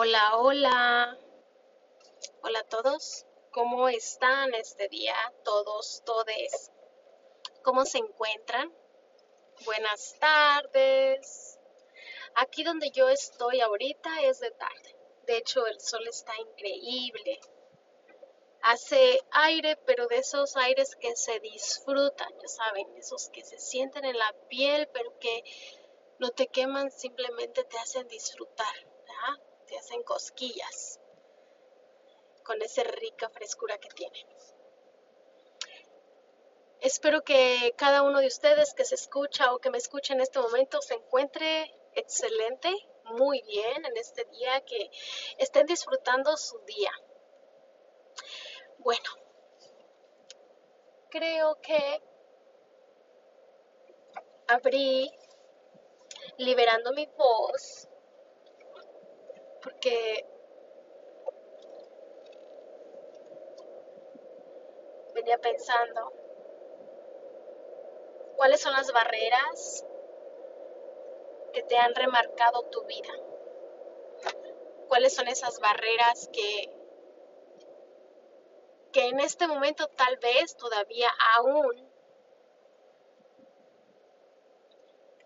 Hola, hola. Hola a todos. ¿Cómo están este día? Todos, todes. ¿Cómo se encuentran? Buenas tardes. Aquí donde yo estoy ahorita es de tarde. De hecho, el sol está increíble. Hace aire, pero de esos aires que se disfrutan, ya saben, esos que se sienten en la piel, pero que no te queman, simplemente te hacen disfrutar te hacen cosquillas con esa rica frescura que tienen. Espero que cada uno de ustedes que se escucha o que me escuche en este momento se encuentre excelente, muy bien en este día, que estén disfrutando su día. Bueno, creo que abrí liberando mi voz porque venía pensando cuáles son las barreras que te han remarcado tu vida. ¿Cuáles son esas barreras que que en este momento tal vez todavía aún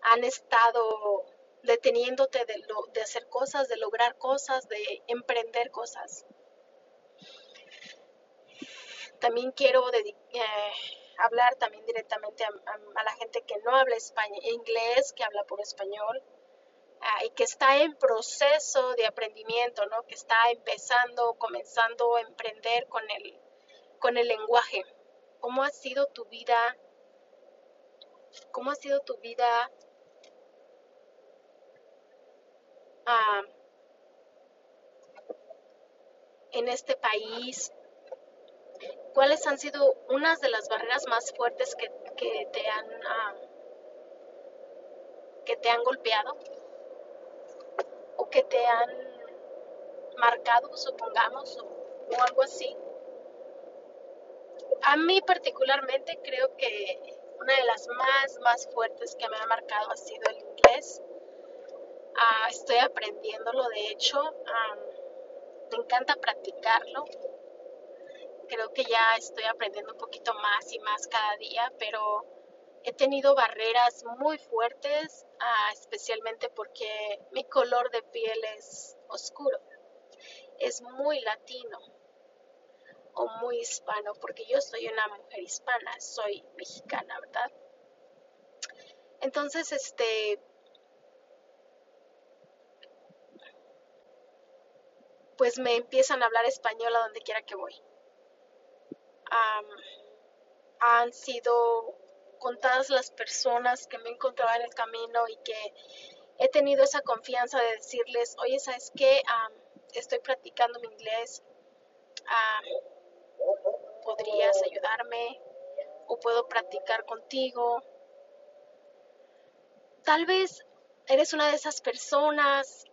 han estado deteniéndote de, de hacer cosas, de lograr cosas, de emprender cosas. También quiero eh, hablar también directamente a, la gente que no habla español, inglés, que habla por español ah, y que está en proceso de aprendimiento, ¿no? que está empezando, comenzando a emprender con el, con el lenguaje. ¿Cómo ha sido tu vida? ¿Cómo ha sido tu vida en este país? ¿Cuáles han sido unas de las barreras más fuertes que, te han que te han golpeado o que te han marcado, supongamos, o, o algo así? A mí particularmente creo que una de las más, más fuertes que me ha marcado ha sido el inglés Ah, estoy aprendiéndolo, de hecho, me encanta practicarlo. Creo que ya estoy aprendiendo un poquito más y más cada día, pero he tenido barreras muy fuertes, ah, especialmente porque mi color de piel es oscuro, es muy latino o muy hispano, porque yo soy una mujer hispana, soy mexicana, ¿verdad? Entonces, este, pues me empiezan a hablar español a donde quiera que voy. han sido contadas las personas que me he en el camino y que he tenido esa confianza de decirles, oye, ¿sabes qué? estoy practicando mi inglés, ¿podrías ayudarme? ¿O puedo practicar contigo? Tal vez eres una de esas personas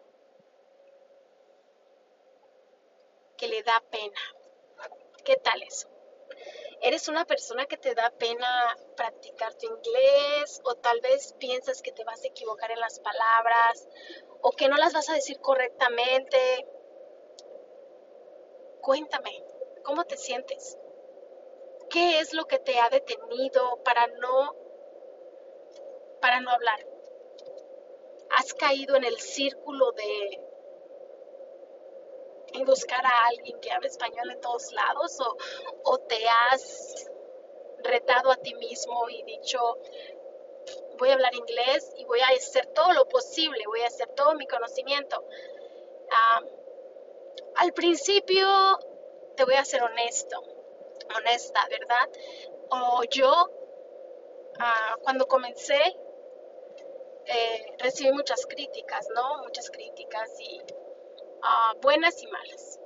que le da pena. ¿Qué tal eso? ¿Eres una persona que te da pena practicar tu inglés o tal vez piensas que te vas a equivocar en las palabras o que no las vas a decir correctamente? Cuéntame, ¿cómo te sientes? ¿Qué es lo que te ha detenido para no para no hablar? ¿Has caído en el círculo de y buscar a alguien que hable español en todos lados o, te has retado a ti mismo y dicho voy a hablar inglés y voy a hacer todo lo posible, voy a hacer todo mi conocimiento. al principio te voy a ser honesto, honesta, ¿verdad? O yo, ah, cuando comencé, eh, recibí muchas críticas, ¿no? Muchas críticas y buenas y malas,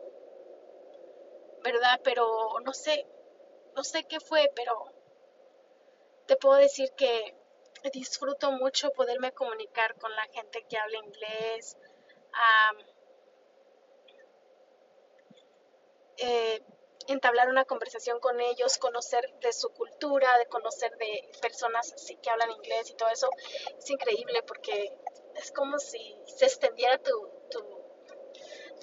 ¿verdad? Pero no sé, no sé qué fue, pero te puedo decir que disfruto mucho poderme comunicar con la gente que habla inglés. Eh, entablar una conversación con ellos, conocer de su cultura, de conocer de personas que hablan inglés y todo eso, es increíble porque es como si se extendiera tu,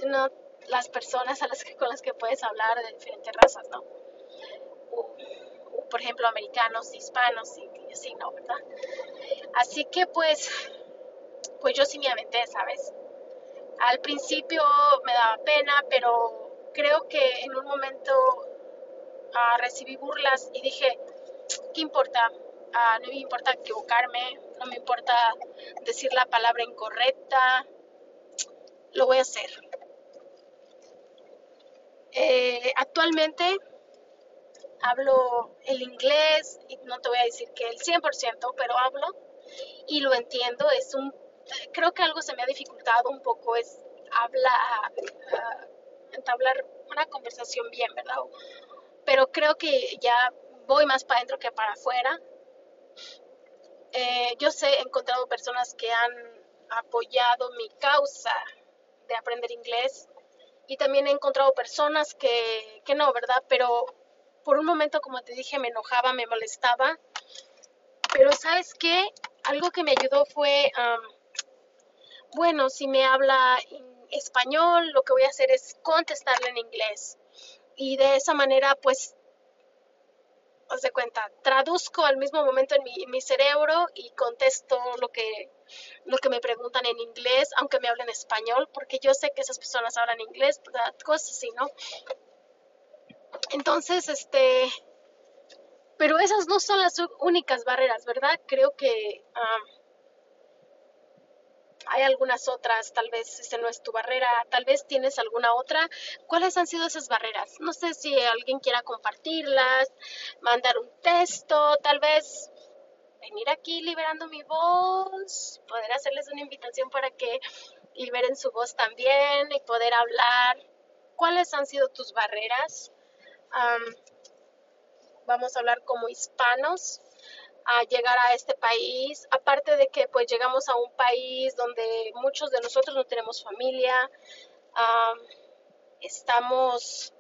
no las personas a las que, con las que puedes hablar de diferentes razas, ¿no? por ejemplo, americanos, hispanos y así, ¿no? ¿Verdad? Así que pues, pues yo sí me aventé, ¿sabes? Al principio me daba pena, pero creo que en un momento uh, recibí burlas y dije, ¿qué importa? Uh, no me importa equivocarme, no me importa decir la palabra incorrecta, lo voy a hacer. Eh, actualmente hablo el inglés, y no te voy a decir que el 100%, pero hablo y lo entiendo. Es un, creo que algo se me ha dificultado un poco, es hablar, uh, entablar una conversación bien, ¿verdad? Pero creo que ya voy más para adentro que para afuera. Eh, yo sé, he encontrado personas que han apoyado mi causa de aprender inglés y también he encontrado personas que, que no, ¿verdad? Pero por un momento, como te dije, me enojaba, me molestaba. Pero sabes qué? Algo que me ayudó fue, bueno, si me habla en español, lo que voy a hacer es contestarle en inglés. Y de esa manera, pues, os de cuenta, traduzco al mismo momento en mi, cerebro y contesto lo que, lo que me preguntan en inglés, aunque me hablen español, porque yo sé que esas personas hablan inglés, cosas así, ¿no? Entonces, este, pero esas no son las únicas barreras, ¿verdad? Creo que hay algunas otras, tal vez esta no es tu barrera, tal vez tienes alguna otra. ¿Cuáles han sido esas barreras? No sé si alguien quiera compartirlas, mandar un texto, tal vez venir aquí liberando mi voz, poder hacerles una invitación para que liberen su voz también y poder hablar. ¿Cuáles han sido tus barreras? vamos a hablar como hispanos a llegar a este país, aparte de que pues llegamos a un país donde muchos de nosotros no tenemos familia, estamos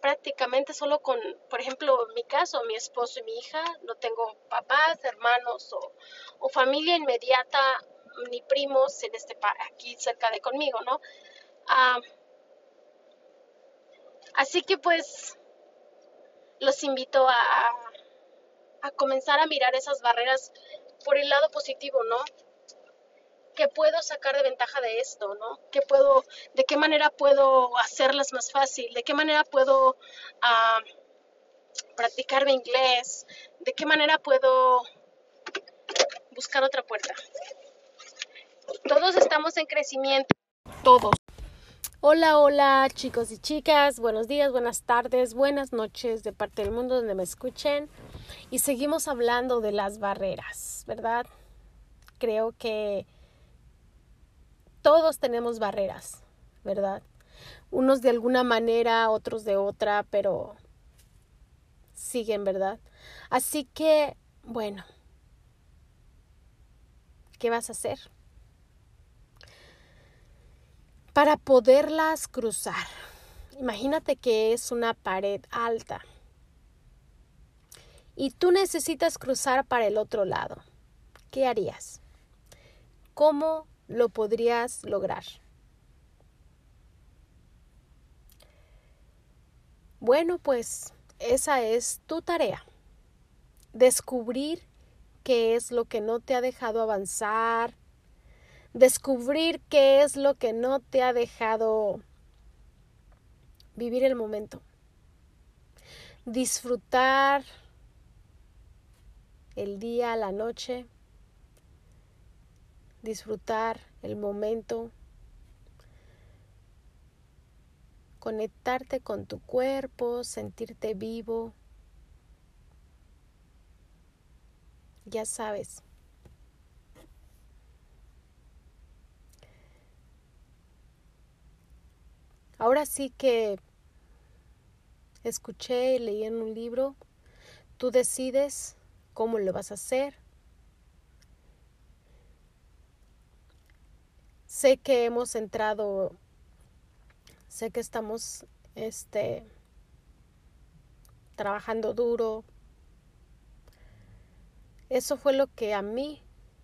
prácticamente solo con, por ejemplo, mi caso, mi esposo y mi hija, no tengo papás, hermanos o, o familia inmediata, ni primos en este aquí cerca de conmigo, ¿no? Así que pues los invito a, a comenzar a mirar esas barreras por el lado positivo, ¿no? ¿Qué puedo sacar de ventaja de esto, no? ¿Qué puedo, de qué manera puedo hacerlas más fácil? ¿De qué manera puedo uh, practicar mi inglés? ¿De qué manera puedo buscar otra puerta? Todos estamos en crecimiento, todos. Hola, hola chicos y chicas, buenos días, buenas tardes, buenas noches de parte del mundo donde me escuchen. Y seguimos hablando de las barreras, ¿verdad? Creo que todos tenemos barreras, ¿verdad? Unos de alguna manera, otros de otra, pero siguen, ¿verdad? Así que, bueno, ¿qué vas a hacer? Para poderlas cruzar. Imagínate que es una pared alta y tú necesitas cruzar para el otro lado. ¿Qué harías? ¿Cómo lo podrías lograr? Bueno, pues esa es tu tarea. Descubrir qué es lo que no te ha dejado avanzar, descubrir qué es lo que no te ha dejado vivir el momento, disfrutar el día, la noche, disfrutar el momento, conectarte con tu cuerpo, sentirte vivo. Ya sabes, Ahora sí que escuché y leí en un libro, tú decides cómo lo vas a hacer. Sé que hemos entrado, sé que estamos este trabajando duro. Eso fue lo que a mí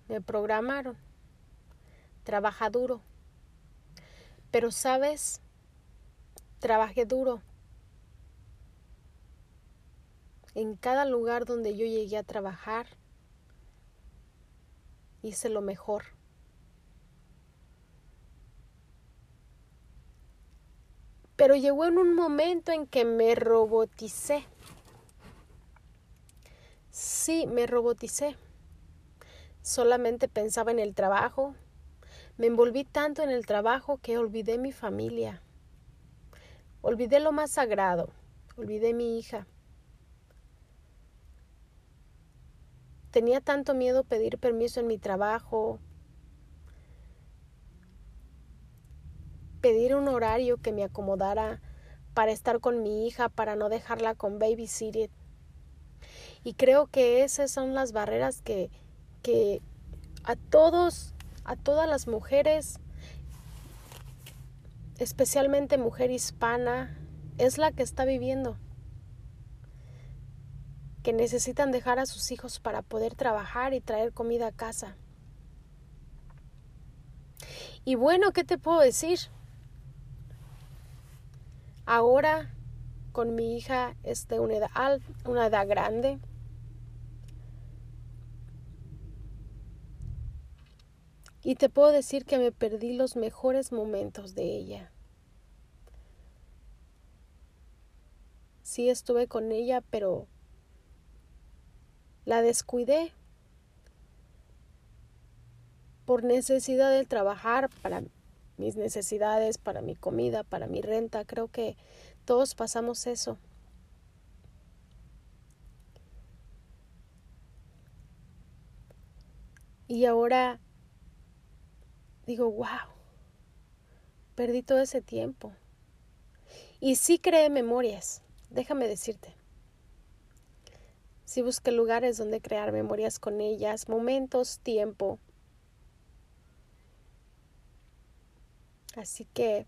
me programaron. Trabaja duro. Pero sabes, trabajé duro. En cada lugar donde yo llegué a trabajar, hice lo mejor. Pero llegó en un momento en que me roboticé. Sí, me roboticé. Solamente pensaba en el trabajo. Me envolví tanto en el trabajo que olvidé mi familia. Olvidé lo más sagrado. Olvidé mi hija. Tenía tanto miedo pedir permiso en mi trabajo, pedir un horario que me acomodara para estar con mi hija, para no dejarla con babysitter. Y creo que esas son las barreras que, que a todos, a todas las mujeres, especialmente mujer hispana, es la que está viviendo. Que necesitan dejar a sus hijos para poder trabajar y traer comida a casa. Y bueno, ¿qué te puedo decir? Ahora con mi hija es de una edad, una edad grande. Y te puedo decir que me perdí los mejores momentos de ella. Sí estuve con ella, pero la descuidé por necesidad de trabajar para mis necesidades, para mi comida, para mi renta. Creo que todos pasamos eso. Y ahora digo, wow, perdí todo ese tiempo. Y sí creé memorias, déjame decirte. Sí busqué lugares donde crear memorias con ellas, momentos, tiempo, Así que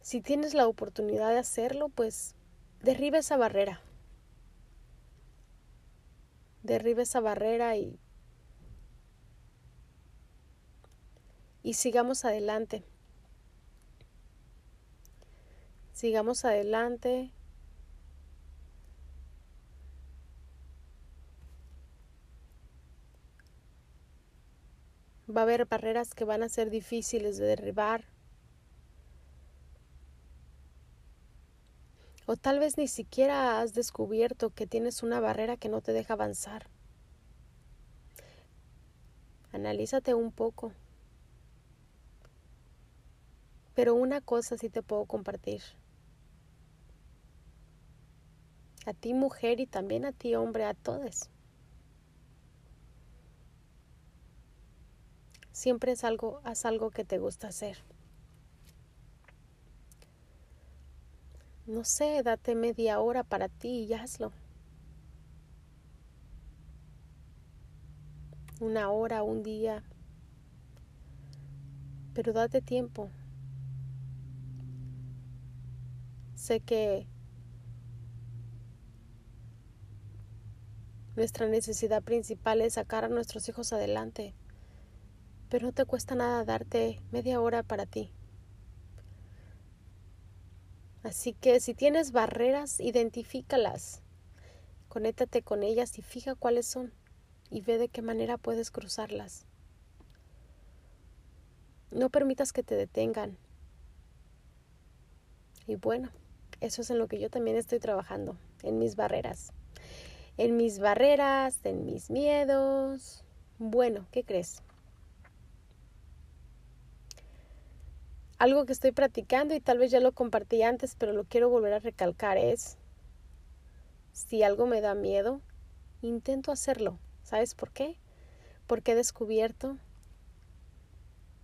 si tienes la oportunidad de hacerlo, pues derriba esa barrera. Derriba esa barrera y, y sigamos adelante. Sigamos adelante. Va a haber barreras que van a ser difíciles de derribar. O tal vez ni siquiera has descubierto que tienes una barrera que no te deja avanzar. Analízate un poco. Pero una cosa sí te puedo compartir. A ti mujer y también a ti hombre, a todos. Siempre es algo, haz algo que te gusta hacer. No sé, date media hora para ti y hazlo. Una hora, un día. Pero date tiempo. Sé que nuestra necesidad principal es sacar a nuestros hijos adelante pero no te cuesta nada darte media hora para ti. Así que si tienes barreras, identifícalas, conéctate con ellas y fija cuáles son y ve de qué manera puedes cruzarlas. No permitas que te detengan. Y bueno, eso es en lo que yo también estoy trabajando, en mis barreras. En mis barreras, en mis miedos. Bueno, ¿qué crees? Algo que estoy practicando y tal vez ya lo compartí antes, pero lo quiero volver a recalcar es, si algo me da miedo, intento hacerlo. ¿Sabes por qué? Porque he descubierto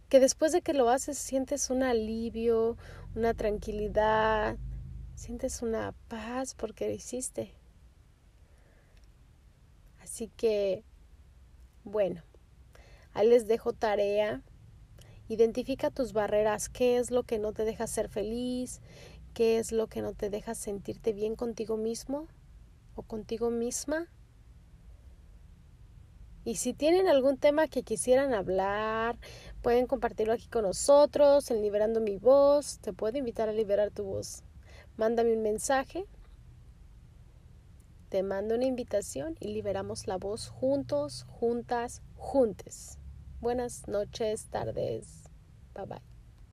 que después de que lo haces sientes un alivio, una tranquilidad, sientes una paz porque lo hiciste. Así que, bueno, ahí les dejo tarea Identifica tus barreras, qué es lo que no te deja ser feliz, qué es lo que no te deja sentirte bien contigo mismo o contigo misma. Y si tienen algún tema que quisieran hablar, Pueden compartirlo aquí con nosotros en Liberando mi voz. Te puedo invitar a liberar tu voz. Mándame un mensaje. Te mando una invitación y liberamos la voz juntos, juntas, juntes. Buenas noches, tardes. Bye bye.